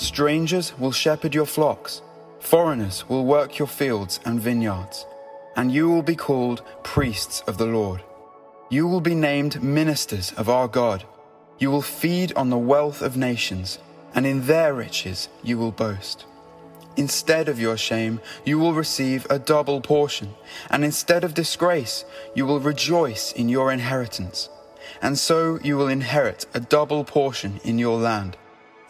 Strangers will shepherd your flocks, foreigners will work your fields and vineyards, and you will be called priests of the Lord. You will be named ministers of our God. You will feed on the wealth of nations, and in their riches you will boast. Instead of your shame, you will receive a double portion, and instead of disgrace, you will rejoice in your inheritance. And so you will inherit a double portion in your land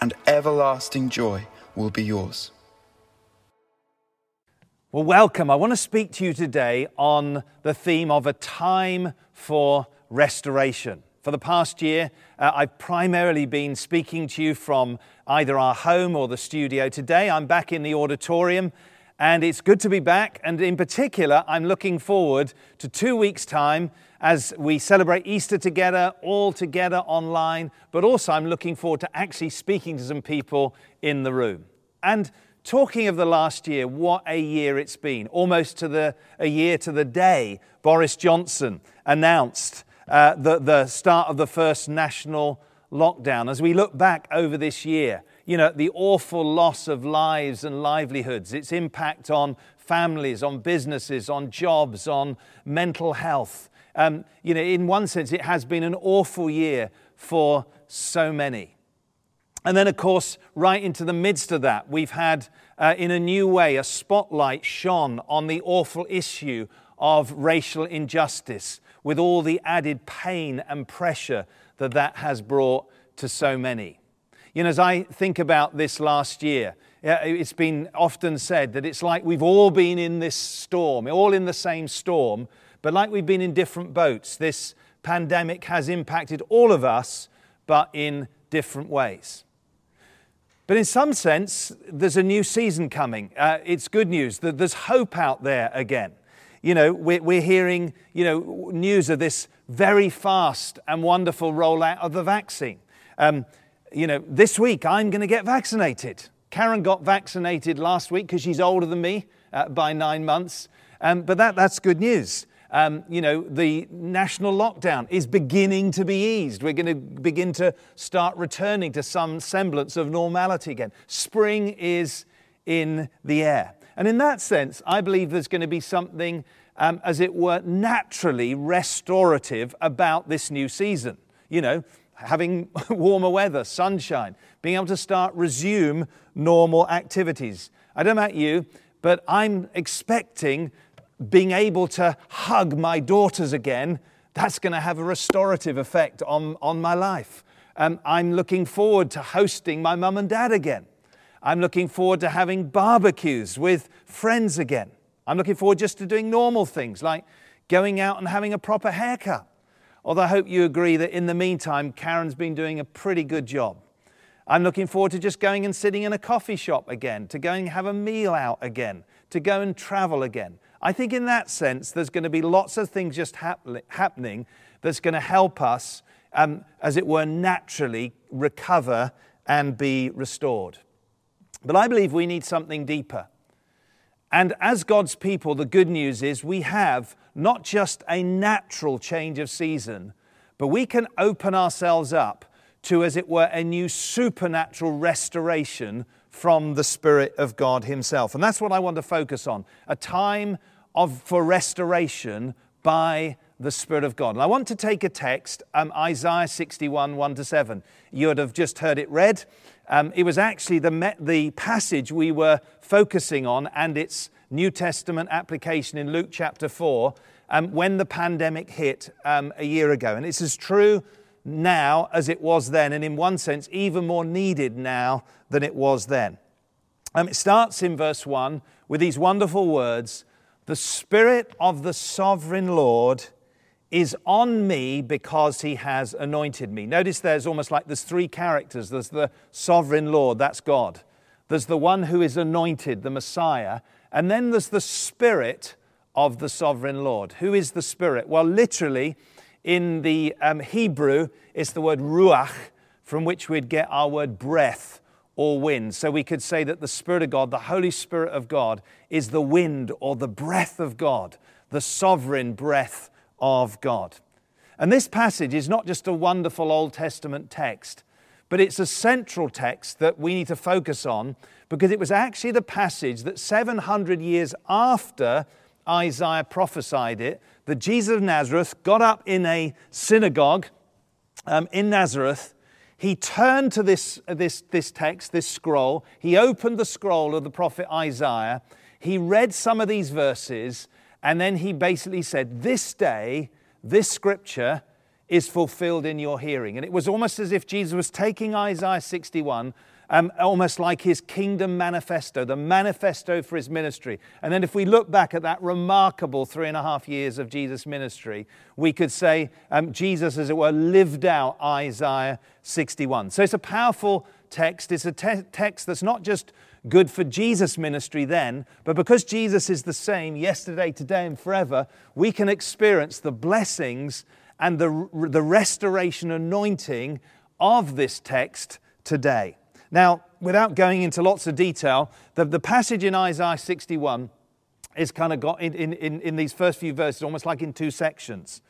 and everlasting joy will be yours. Well, welcome. I want to speak to you today on the theme of a time for restoration. For the past year, uh, I've primarily been speaking to you from either our home or the studio. Today, I'm back in the auditorium, and it's good to be back. And in particular, I'm looking forward to two weeks' time as we celebrate Easter together, all together online, but also I'm looking forward to actually speaking to some people in the room. And talking of the last year, what a year it's been. Almost to the, a year to the day, Boris Johnson announced uh, the, the start of the first national lockdown. As we look back over this year, you know, the awful loss of lives and livelihoods, its impact on families, on businesses, on jobs, on mental health, um, you know, in one sense, it has been an awful year for so many. And then, of course, right into the midst of that, we've had, uh, in a new way, a spotlight shone on the awful issue of racial injustice, with all the added pain and pressure that that has brought to so many. You know, as I think about this last year, it's been often said that it's like we've all been in this storm, all in the same storm, but like we've been in different boats, this pandemic has impacted all of us, but in different ways. But in some sense, there's a new season coming. Uh, it's good news. that There's hope out there again. You know, we're, we're hearing, you know, news of this very fast and wonderful rollout of the vaccine. Um, you know, this week I'm going to get vaccinated. Karen got vaccinated last week because she's older than me uh, by nine months. Um, but that, that's good news um, you know, the national lockdown is beginning to be eased. We're going to begin to start returning to some semblance of normality again. Spring is in the air. And in that sense, I believe there's going to be something, um, as it were, naturally restorative about this new season. You know, having warmer weather, sunshine, being able to start resume normal activities. I don't know about you, but I'm expecting being able to hug my daughters again, that's going to have a restorative effect on, on my life. Um, I'm looking forward to hosting my mum and dad again. I'm looking forward to having barbecues with friends again. I'm looking forward just to doing normal things like going out and having a proper haircut. Although I hope you agree that in the meantime, Karen's been doing a pretty good job. I'm looking forward to just going and sitting in a coffee shop again, to going and have a meal out again, to go and travel again. I think in that sense, there's going to be lots of things just happening that's going to help us, um, as it were, naturally recover and be restored. But I believe we need something deeper. And as God's people, the good news is we have not just a natural change of season, but we can open ourselves up to, as it were, a new supernatural restoration from the Spirit of God Himself. And that's what I want to focus on a time of, for restoration by the Spirit of God. And I want to take a text, um, Isaiah 61, 1 to 7. You would have just heard it read. Um, it was actually the, the passage we were focusing on and its New Testament application in Luke chapter 4 um, when the pandemic hit um, a year ago. And it's as true now as it was then, and in one sense, even more needed now than it was then. Um, it starts in verse 1 with these wonderful words The Spirit of the sovereign Lord is on me because he has anointed me. Notice there's almost like there's three characters there's the sovereign Lord, that's God. There's the one who is anointed, the Messiah. And then there's the Spirit of the sovereign Lord. Who is the Spirit? Well, literally, in the um, Hebrew, it's the word ruach, from which we'd get our word breath or wind. So we could say that the Spirit of God, the Holy Spirit of God, is the wind or the breath of God, the sovereign breath of God. And this passage is not just a wonderful Old Testament text, but it's a central text that we need to focus on because it was actually the passage that 700 years after Isaiah prophesied it, that Jesus of Nazareth got up in a synagogue um, in Nazareth. He turned to this, uh, this, this text, this scroll. He opened the scroll of the prophet Isaiah. He read some of these verses, and then he basically said, This day, this scripture is fulfilled in your hearing. And it was almost as if Jesus was taking Isaiah 61 um, almost like his kingdom manifesto, the manifesto for his ministry. And then, if we look back at that remarkable three and a half years of Jesus' ministry, we could say um, Jesus, as it were, lived out Isaiah 61. So it's a powerful text. It's a te- text that's not just good for Jesus' ministry then, but because Jesus is the same yesterday, today, and forever, we can experience the blessings and the, the restoration anointing of this text today. Now, without going into lots of detail, the, the passage in Isaiah 61 is kind of got in, in, in these first few verses, almost like in two sections.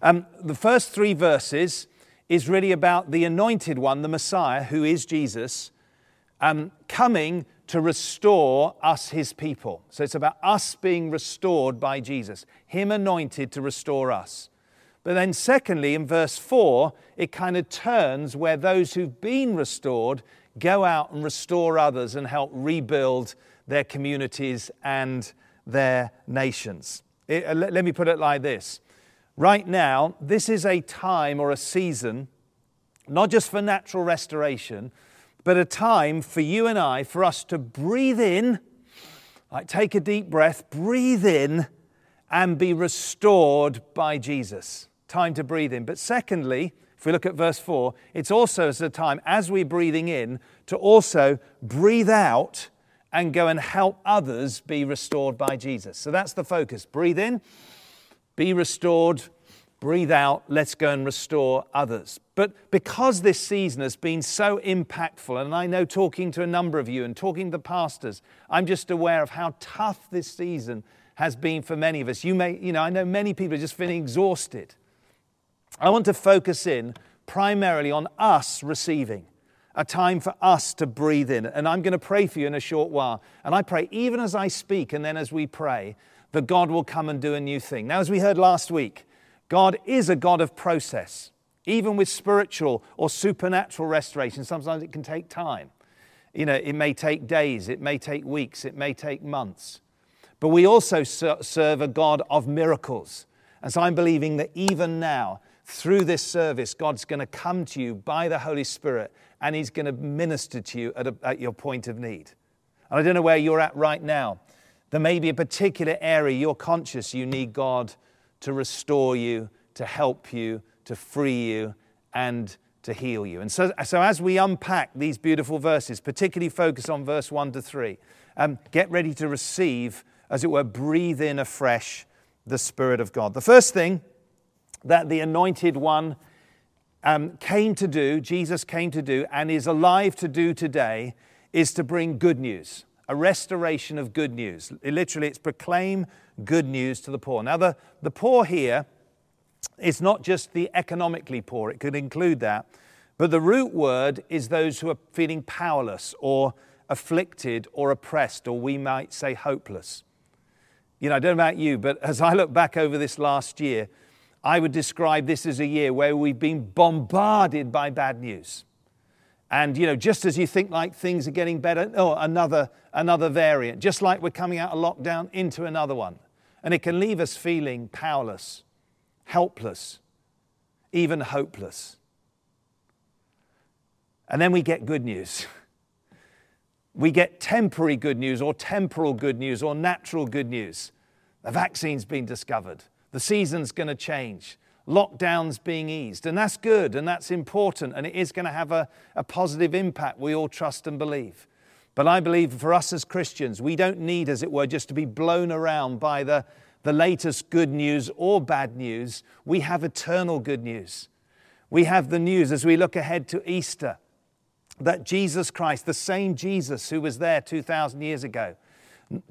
Um, the first three verses is really about the anointed one, the Messiah, who is Jesus, um, coming to restore us, his people. So it's about us being restored by Jesus, him anointed to restore us. But then, secondly, in verse 4, it kind of turns where those who've been restored go out and restore others and help rebuild their communities and their nations. It, uh, let, let me put it like this. Right now, this is a time or a season, not just for natural restoration, but a time for you and I, for us to breathe in, like take a deep breath, breathe in, and be restored by Jesus. Time to breathe in. But secondly, if we look at verse 4, it's also a time as we're breathing in to also breathe out and go and help others be restored by Jesus. So that's the focus. Breathe in, be restored, breathe out, let's go and restore others. But because this season has been so impactful, and I know talking to a number of you and talking to the pastors, I'm just aware of how tough this season has been for many of us. You may, you know, I know many people are just feeling exhausted. I want to focus in primarily on us receiving, a time for us to breathe in. And I'm going to pray for you in a short while. And I pray, even as I speak and then as we pray, that God will come and do a new thing. Now, as we heard last week, God is a God of process. Even with spiritual or supernatural restoration, sometimes it can take time. You know, it may take days, it may take weeks, it may take months. But we also serve a God of miracles. And so I'm believing that even now, through this service, God's going to come to you by the Holy Spirit and He's going to minister to you at, a, at, your point of need. And I don't know where you're at right now. There may be a particular area you're conscious you need God to restore you, to help you, to free you, and to heal you. And so, so as we unpack these beautiful verses, particularly focus on verse 1 to 3, um, get ready to receive, as it were, breathe in afresh the Spirit of God. The first thing that the anointed one um, came to do, Jesus came to do, and is alive to do today, is to bring good news, a restoration of good news. Literally, it's proclaim good news to the poor. Now, the, the poor here is not just the economically poor, it could include that, but the root word is those who are feeling powerless or afflicted or oppressed, or we might say hopeless. You know, I don't know about you, but as I look back over this last year, I would describe this as a year where we've been bombarded by bad news. And you know, just as you think like things are getting better, oh, another another variant. Just like we're coming out of lockdown into another one. And it can leave us feeling powerless, helpless, even hopeless. And then we get good news. We get temporary good news, or temporal good news, or natural good news. The vaccine's been discovered. The season's going to change. Lockdown's being eased. And that's good and that's important. And it is going to have a, a positive impact, we all trust and believe. But I believe for us as Christians, we don't need, as it were, just to be blown around by the, the latest good news or bad news. We have eternal good news. We have the news as we look ahead to Easter that Jesus Christ, the same Jesus who was there 2,000 years ago,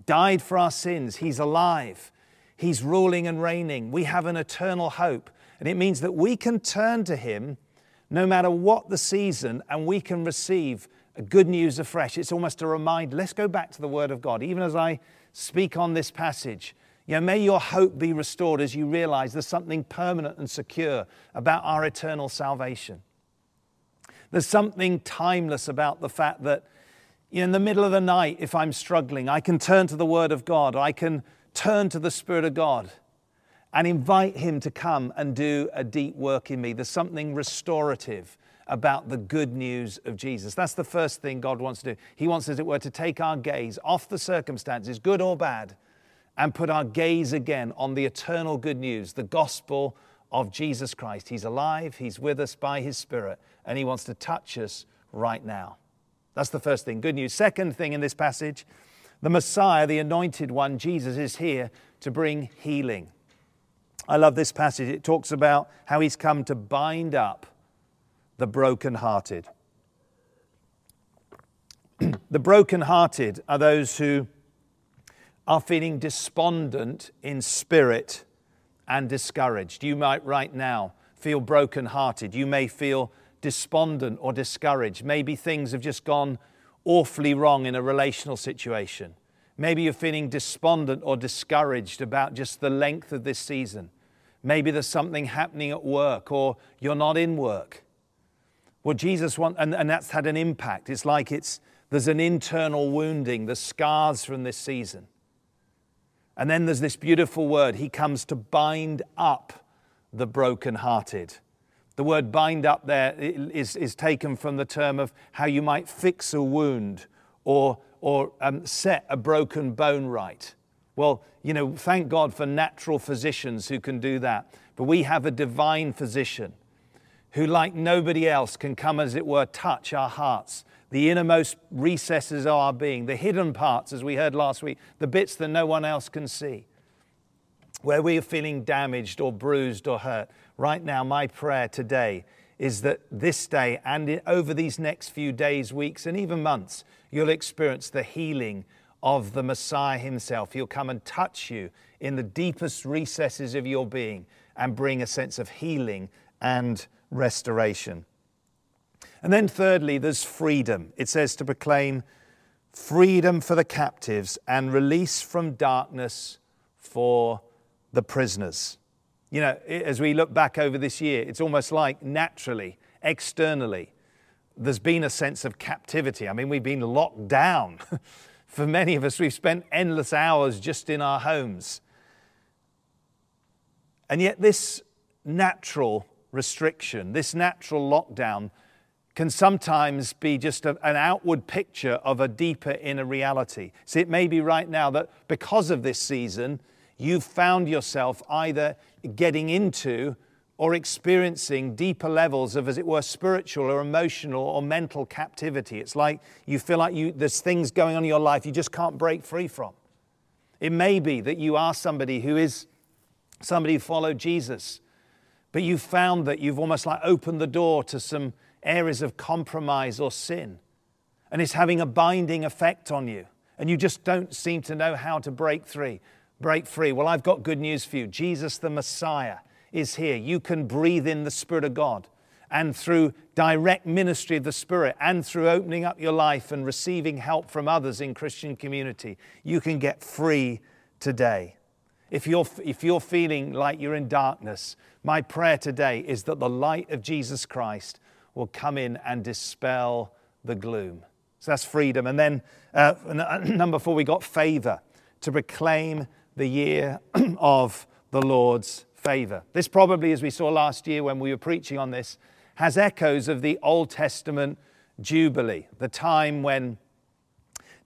died for our sins. He's alive. He's ruling and reigning. We have an eternal hope. And it means that we can turn to Him no matter what the season and we can receive good news afresh. It's almost a reminder. Let's go back to the Word of God. Even as I speak on this passage, you know, may your hope be restored as you realize there's something permanent and secure about our eternal salvation. There's something timeless about the fact that in the middle of the night, if I'm struggling, I can turn to the Word of God, I can turn to the Spirit of God and invite Him to come and do a deep work in me. There's something restorative about the good news of Jesus. That's the first thing God wants to do. He wants, as it were, to take our gaze off the circumstances, good or bad, and put our gaze again on the eternal good news, the gospel of Jesus Christ. He's alive, He's with us by His Spirit, and He wants to touch us right now. That's the first thing. Good news. Second thing in this passage, the Messiah, the anointed one, Jesus, is here to bring healing. I love this passage. It talks about how he's come to bind up the brokenhearted. the brokenhearted are those who are feeling despondent in spirit and discouraged. You might right now feel brokenhearted. You may feel despondent or discouraged. Maybe things have just gone awfully wrong in a relational situation. Maybe you're feeling despondent or discouraged about just the length of this season. Maybe there's something happening at work or you're not in work. Well, Jesus wants, and, and that's had an impact. It's like it's, there's an internal wounding, the scars from this season. And then there's this beautiful word, He comes to bind up the brokenhearted. The word bind up there is, is taken from the term of how you might fix a wound or, or um, set a broken bone right. Well, you know, thank God for natural physicians who can do that. But we have a divine physician who, like nobody else, can come, as it were, touch our hearts, the innermost recesses of our being, the hidden parts, as we heard last week, the bits that no one else can see. Where we are feeling damaged or bruised or hurt, right now, my prayer today is that this day and over these next few days, weeks, and even months, you'll experience the healing of the Messiah Himself. He'll come and touch you in the deepest recesses of your being and bring a sense of healing and restoration. And then, thirdly, there's freedom. It says to proclaim freedom for the captives and release from darkness for the prisoners. You know, as we look back over this year, it's almost like naturally, externally, there's been a sense of captivity. I mean, we've been locked down. For many of us, we've spent endless hours just in our homes. And yet, this natural restriction, this natural lockdown, can sometimes be just a, an outward picture of a deeper inner reality. See, it may be right now that because of this season, you've found yourself either getting into or experiencing deeper levels of, as it were, spiritual or emotional or mental captivity. It's like you feel like you, there's things going on in your life you just can't break free from. It may be that you are somebody who is somebody who followed Jesus, but you've found that you've almost like opened the door to some areas of compromise or sin, and it's having a binding effect on you, and you just don't seem to know how to break free break free. Well, I've got good news for you. Jesus the Messiah is here. You can breathe in the Spirit of God. And through direct ministry of the Spirit and through opening up your life and receiving help from others in Christian community, you can get free today. If you're, if you're feeling like you're in darkness, my prayer today is that the light of Jesus Christ will come in and dispel the gloom. So that's freedom. And then uh, number four, we got favor to proclaim the year of the Lord's favor. This probably, as we saw last year when we were preaching on this, has echoes of the Old Testament Jubilee, the time when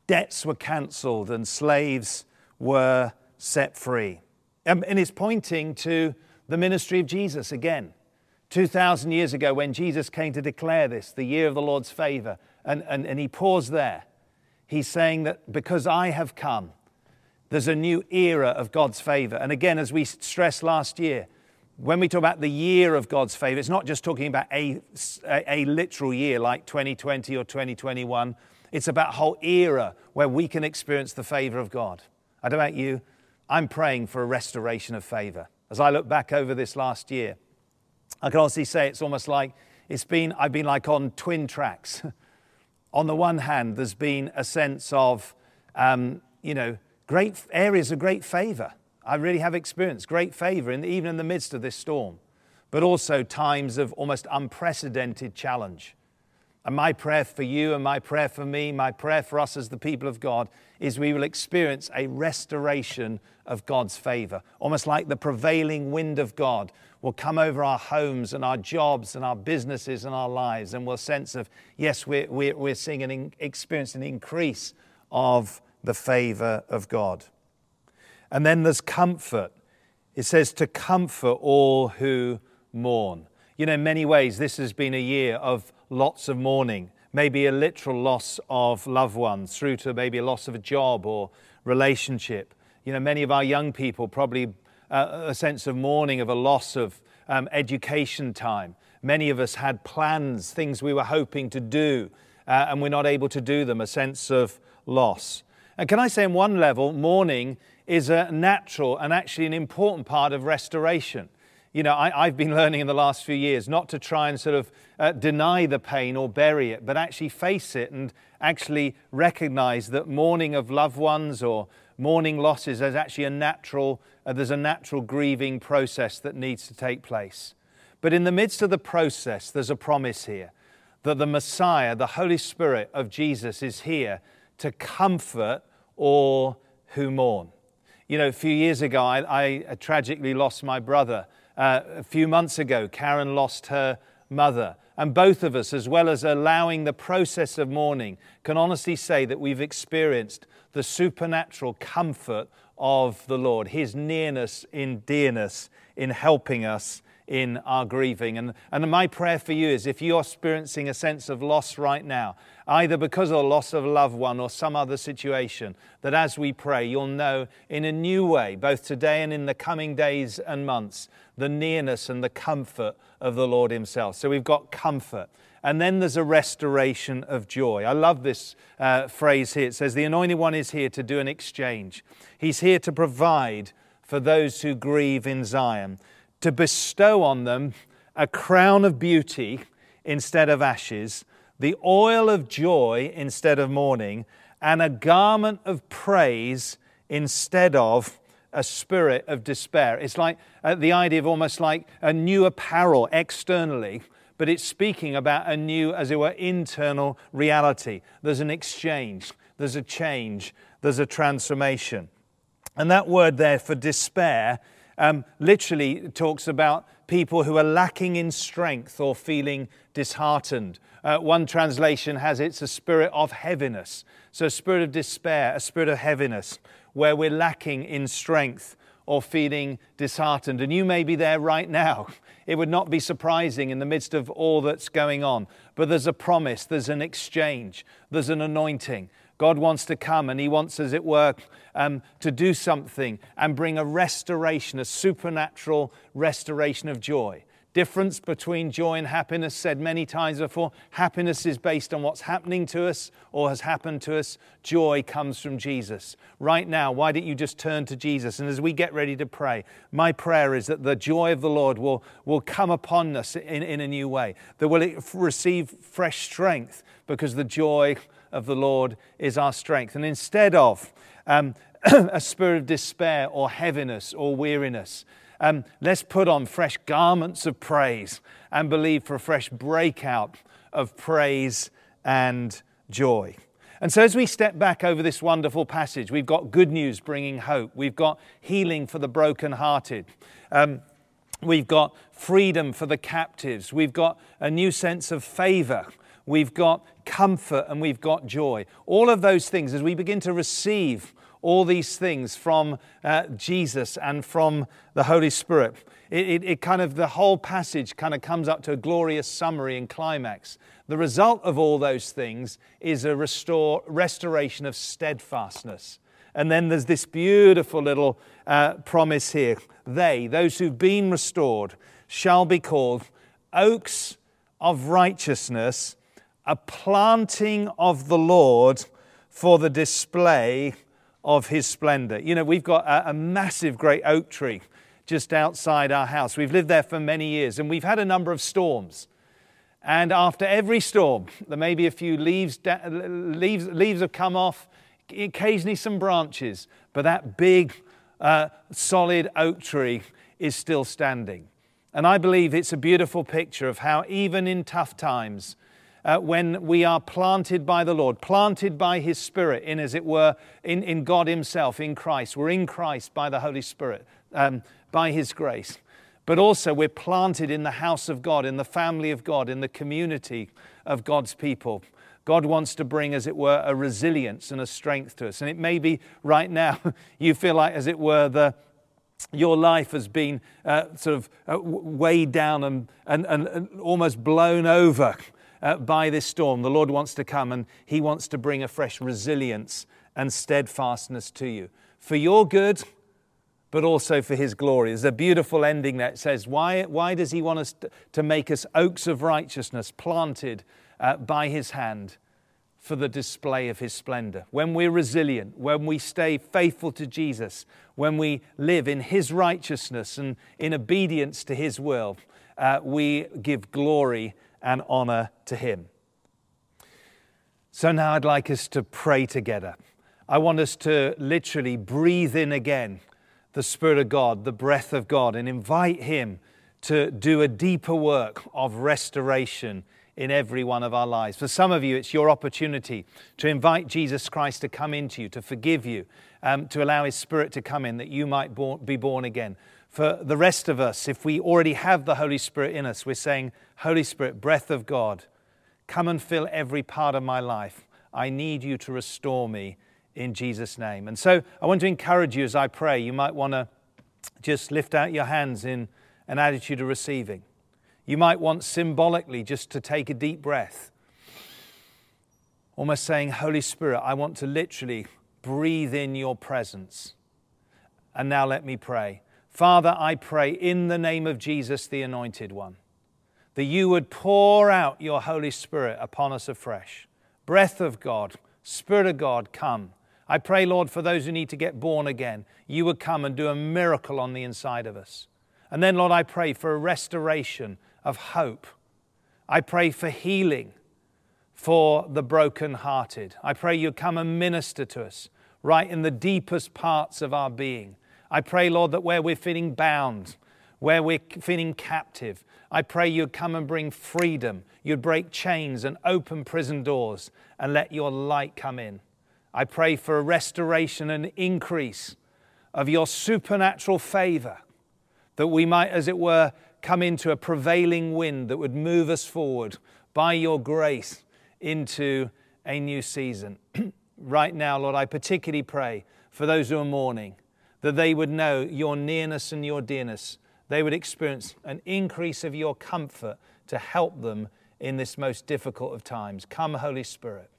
debts were cancelled and slaves were set free. Um, and it's pointing to the ministry of Jesus again. 2,000 years ago, when Jesus came to declare this, the year of the Lord's favor, and, and, and he paused there, he's saying that because I have come, there's a new era of God's favor. And again, as we stressed last year, when we talk about the year of God's favor, it's not just talking about a, a, a, literal year like 2020 or 2021. It's about a whole era where we can experience the favor of God. I don't know about you, I'm praying for a restoration of favor. As I look back over this last year, I can honestly say it's almost like it's been, I've been like on twin tracks. on the one hand, there's been a sense of, um, you know, great areas of great favor. I really have experienced great favor, in, even in the midst of this storm, but also times of almost unprecedented challenge. And my prayer for you and my prayer for me, my prayer for us as the people of God, is we will experience a restoration of God's favor. Almost like the prevailing wind of God will come over our homes and our jobs and our businesses and our lives. And we'll sense of, yes, we're, we're, we're seeing an experience an increase of the favor of God. And then there's comfort. It says to comfort all who mourn. You know, in many ways, this has been a year of lots of mourning, maybe a literal loss of loved ones, through to maybe a loss of a job or relationship. You know, many of our young people probably uh, a sense of mourning of a loss of um, education time. Many of us had plans, things we were hoping to do, uh, and we're not able to do them, a sense of loss. And can I say, on one level, mourning is a natural and actually an important part of restoration you know, I, have been learning in the last few years not to try and sort of uh, deny the pain or bury it, but actually face it and actually recognize that mourning of loved ones or mourning losses is actually a natural, uh, there's a natural grieving process that needs to take place. But in the midst of the process, there's a promise here that the Messiah, the Holy Spirit of Jesus, is here to comfort all who mourn. You know, a few years ago, I, I tragically lost my brother uh, a few months ago, Karen lost her mother. And both of us, as well as allowing the process of mourning, can honestly say that we've experienced the supernatural comfort of the Lord, His nearness in dearness in helping us in our grieving. And, and my prayer for you is if you're experiencing a sense of loss right now, either because of the loss of a loved one or some other situation, that as we pray, you'll know in a new way, both today and in the coming days and months, the nearness and the comfort of the Lord Himself. So we've got comfort. And then there's a restoration of joy. I love this uh, phrase here. It says, The Anointed One is here to do an exchange. He's here to provide for those who grieve in Zion to bestow on them a crown of beauty instead of ashes, the oil of joy instead of mourning, and a garment of praise instead of a spirit of despair. It's like uh, the idea of almost like a new apparel externally, but it's speaking about a new, as it were, internal reality. There's an exchange, there's a change, there's a transformation. And that word there for despair um, literally talks about people who are lacking in strength or feeling disheartened. Uh, one translation has it's a spirit of heaviness. So, a spirit of despair, a spirit of heaviness, where we're lacking in strength or feeling disheartened. And you may be there right now. It would not be surprising in the midst of all that's going on. But there's a promise, there's an exchange, there's an anointing. God wants to come and He wants, as it were, um, to do something and bring a restoration, a supernatural restoration of joy. Difference between joy and happiness, said many times before. Happiness is based on what's happening to us or has happened to us. Joy comes from Jesus. Right now, why don't you just turn to Jesus? And as we get ready to pray, my prayer is that the joy of the Lord will, will come upon us in, in a new way, that we'll receive fresh strength because the joy of the Lord is our strength. And instead of um, a spirit of despair or heaviness or weariness, Um, let's put on fresh garments of praise and believe for a fresh breakout of praise and joy. And so, as we step back over this wonderful passage, we've got good news bringing hope. We've got healing for the brokenhearted. Um, we've got freedom for the captives. We've got a new sense of favor. We've got comfort and we've got joy. All of those things, as we begin to receive all these things from uh, Jesus and from the Holy Spirit, it, it, it, kind of, the whole passage kind of comes up to a glorious summary and climax. The result of all those things is a restore, restoration of steadfastness. And then there's this beautiful little uh, promise here. They, those who've been restored, shall be called oaks of righteousness, a planting of the Lord for the display of his splendor. You know, we've got a, a massive, great oak tree just outside our house. We've lived there for many years and we've had a number of storms. And after every storm, there may be a few leaves, leaves, leaves have come off, occasionally some branches, but that big, uh, solid oak tree is still standing. And I believe it's a beautiful picture of how, even in tough times, uh, when we are planted by the Lord, planted by His Spirit, in as it were, in, in God Himself, in Christ, we're in Christ by the Holy Spirit, um, by His grace but also we're planted in the house of God, in the family of God, in the community of God's people. God wants to bring, as it were, a resilience and a strength to us. And it may be right now you feel like, as it were, the, your life has been uh, sort of uh, weighed down and, and, and, almost blown over uh, by this storm. The Lord wants to come and He wants to bring a fresh resilience and steadfastness to you. For your good but also for his glory. There's a beautiful ending that says, Why, why does he want us to make us oaks of righteousness planted uh, by his hand for the display of his splendor? When we're resilient, when we stay faithful to Jesus, when we live in his righteousness and in obedience to his will, uh, we give glory and honor to him. So now I'd like us to pray together. I want us to literally breathe in again the Spirit of God, the breath of God, and invite Him to do a deeper work of restoration in every one of our lives. For some of you, it's your opportunity to invite Jesus Christ to come into you, to forgive you, um, to allow His Spirit to come in that you might be born again. For the rest of us, if we already have the Holy Spirit in us, we're saying, Holy Spirit, breath of God, come and fill every part of my life. I need you to restore me in Jesus' name. And so I want to encourage you as I pray, you might want to just lift out your hands in an attitude of receiving. You might want symbolically just to take a deep breath, almost saying, Holy Spirit, I want to literally breathe in your presence. And now let me pray. Father, I pray in the name of Jesus, the Anointed One, that you would pour out your Holy Spirit upon us afresh. Breath of God, Spirit of God, come I pray, Lord, for those who need to get born again, you would come and do a miracle on the inside of us. And then, Lord, I pray for a restoration of hope. I pray for healing for the brokenhearted. I pray you come and minister to us right in the deepest parts of our being. I pray, Lord, that where we're feeling bound, where we're feeling captive, I pray you'd come and bring freedom. You'd break chains and open prison doors and let your light come in. I pray for a restoration and increase of your supernatural favor, that we might, as it were, come into a prevailing wind that would move us forward by your grace into a new season. right now, Lord, I particularly pray for those who are mourning, that they would know your nearness and your dearness. They would experience an increase of your comfort to help them in this most difficult of times. Come, Holy Spirit.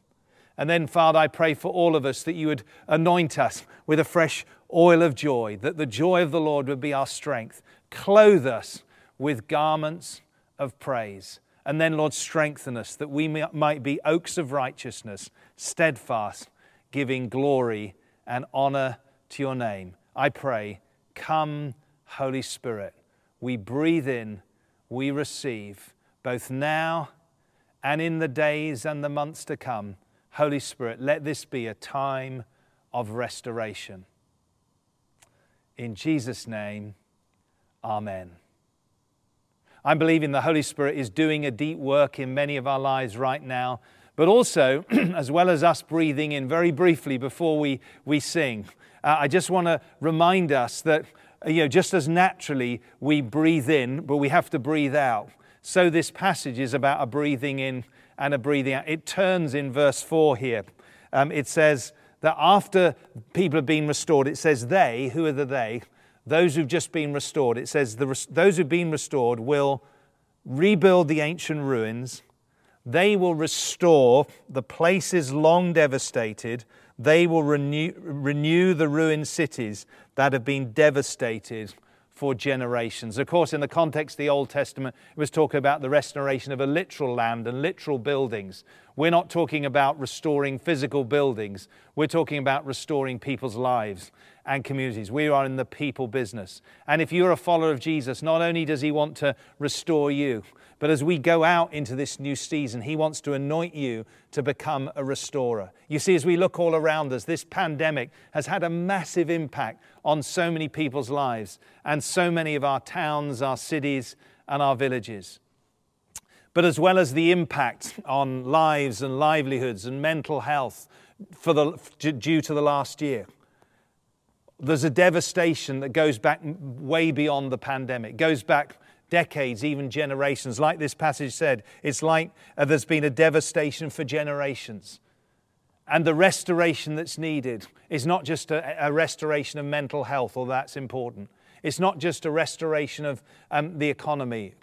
And then, Father, I pray for all of us that you would anoint us with a fresh oil of joy, that the joy of the Lord would be our strength. Clothe us with garments of praise. And then, Lord, strengthen us that we might be oaks of righteousness, steadfast, giving glory and honor to your name. I pray, come, Holy Spirit. We breathe in, we receive, both now and in the days and the months to come Holy Spirit, let this be a time of restoration. In Jesus' name, Amen. I'm believing the Holy Spirit is doing a deep work in many of our lives right now, but also, as well as us breathing in very briefly before we, we sing, uh, I just want to remind us that, uh, you know, just as naturally we breathe in, but we have to breathe out. So this passage is about a breathing in and a breathing out. It turns in verse 4 here. Um, it says that after people have been restored, it says they, who are the they? those who've just been restored, it says the, those who've been restored will rebuild the ancient ruins. They will restore the places long devastated. They will renew, renew the ruined cities that have been devastated for generations. Of course, in the context of the Old Testament, it was talking about the restoration of a literal land and literal buildings. We're not talking about restoring physical buildings, we're talking about restoring people's lives and communities. We are in the people business. And if you're a follower of Jesus, not only does he want to restore you, but as we go out into this new season, He wants to anoint you to become a restorer. You see, as we look all around us, this pandemic has had a massive impact on so many people's lives and so many of our towns, our cities, and our villages. But as well as the impact on lives and livelihoods and mental health for the, due to the last year, there's a devastation that goes back way beyond the pandemic, goes back decades, even generations. Like this passage said, it's like uh, there's been a devastation for generations. And the restoration that's needed is not just a, a restoration of mental health, although that's important. It's not just a restoration of um, the economy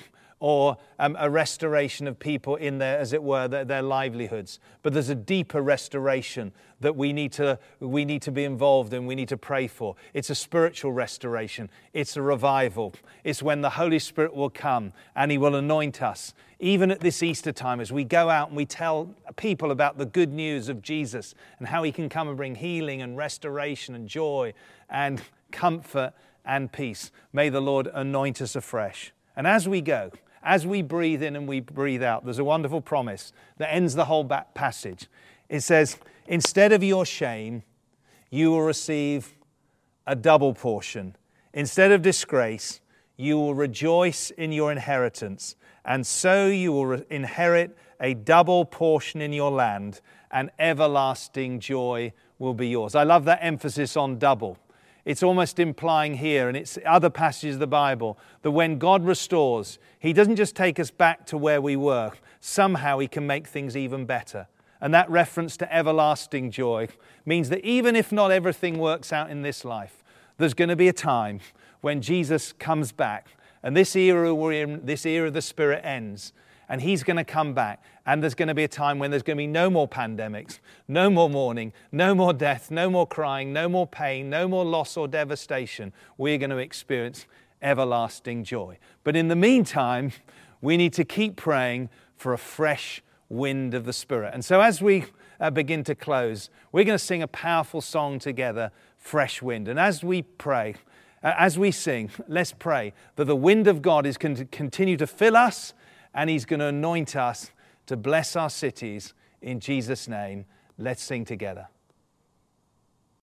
or um, a restoration of people in their, as it were, their, their, livelihoods. But there's a deeper restoration that we need, to, we need to be involved in, we need to pray for. It's a spiritual restoration, it's a revival. It's when the Holy Spirit will come and He will anoint us. Even at this Easter time, as we go out and we tell people about the good news of Jesus and how He can come and bring healing and restoration and joy and comfort and peace, may the Lord anoint us afresh. And as we go, as we breathe in and we breathe out, there's a wonderful promise that ends the whole passage. It says, Instead of your shame, you will receive a double portion. Instead of disgrace, you will rejoice in your inheritance, and so you will re- inherit a double portion in your land, and everlasting joy will be yours. I love that emphasis on double. It's almost implying here, and it's other passages of the Bible, that when God restores, He doesn't just take us back to where we were, somehow He can make things even better. And that reference to everlasting joy means that even if not everything works out in this life, there's going to be a time when Jesus comes back and this era we're in, this era of the Spirit ends, and he's going to come back. And there's going to be a time when there's going to be no more pandemics, no more mourning, no more death, no more crying, no more pain, no more loss or devastation. We're going to experience everlasting joy. But in the meantime, we need to keep praying for a fresh wind of the Spirit. And so as we uh, begin to close, we're going to sing a powerful song together, Fresh Wind. And as we pray, uh, as we sing, let's pray that the wind of God is going to continue to fill us and He's going to anoint us to bless our cities in Jesus' name. Let's sing together.